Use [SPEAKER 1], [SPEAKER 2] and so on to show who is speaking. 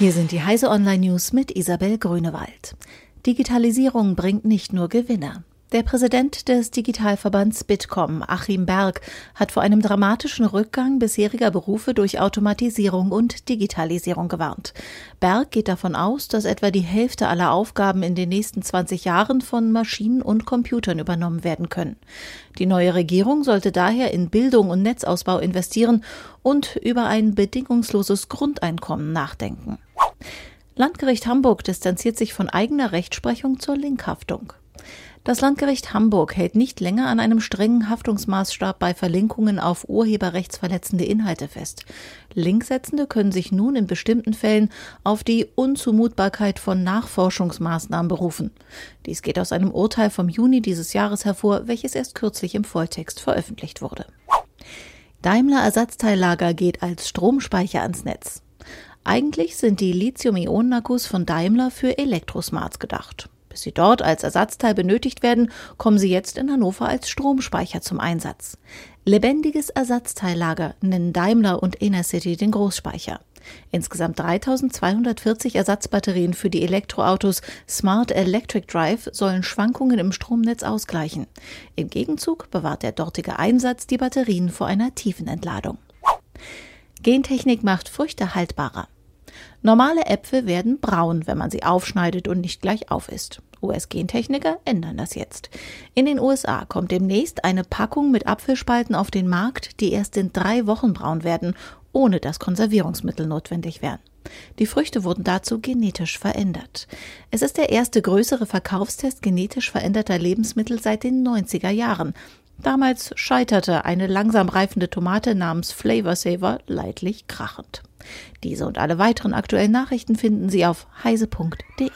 [SPEAKER 1] Hier sind die Heise Online News mit Isabel Grünewald. Digitalisierung bringt nicht nur Gewinner. Der Präsident des Digitalverbands Bitkom, Achim Berg, hat vor einem dramatischen Rückgang bisheriger Berufe durch Automatisierung und Digitalisierung gewarnt. Berg geht davon aus, dass etwa die Hälfte aller Aufgaben in den nächsten 20 Jahren von Maschinen und Computern übernommen werden können. Die neue Regierung sollte daher in Bildung und Netzausbau investieren und über ein bedingungsloses Grundeinkommen nachdenken. Landgericht Hamburg distanziert sich von eigener Rechtsprechung zur Linkhaftung. Das Landgericht Hamburg hält nicht länger an einem strengen Haftungsmaßstab bei Verlinkungen auf urheberrechtsverletzende Inhalte fest. Linksetzende können sich nun in bestimmten Fällen auf die Unzumutbarkeit von Nachforschungsmaßnahmen berufen. Dies geht aus einem Urteil vom Juni dieses Jahres hervor, welches erst kürzlich im Volltext veröffentlicht wurde. Daimler Ersatzteillager geht als Stromspeicher ans Netz. Eigentlich sind die Lithium-Ionen-Akkus von Daimler für Elektrosmarts gedacht. Bis sie dort als Ersatzteil benötigt werden, kommen sie jetzt in Hannover als Stromspeicher zum Einsatz. Lebendiges Ersatzteillager nennen Daimler und Enercity den Großspeicher. Insgesamt 3240 Ersatzbatterien für die Elektroautos Smart Electric Drive sollen Schwankungen im Stromnetz ausgleichen. Im Gegenzug bewahrt der dortige Einsatz die Batterien vor einer tiefen Entladung. Gentechnik macht Früchte haltbarer. Normale Äpfel werden braun, wenn man sie aufschneidet und nicht gleich aufisst. US-Gentechniker ändern das jetzt. In den USA kommt demnächst eine Packung mit Apfelspalten auf den Markt, die erst in drei Wochen braun werden, ohne dass Konservierungsmittel notwendig wären. Die Früchte wurden dazu genetisch verändert. Es ist der erste größere Verkaufstest genetisch veränderter Lebensmittel seit den 90er Jahren. Damals scheiterte eine langsam reifende Tomate namens Flavor Saver leidlich krachend. Diese und alle weiteren aktuellen Nachrichten finden Sie auf heise.de.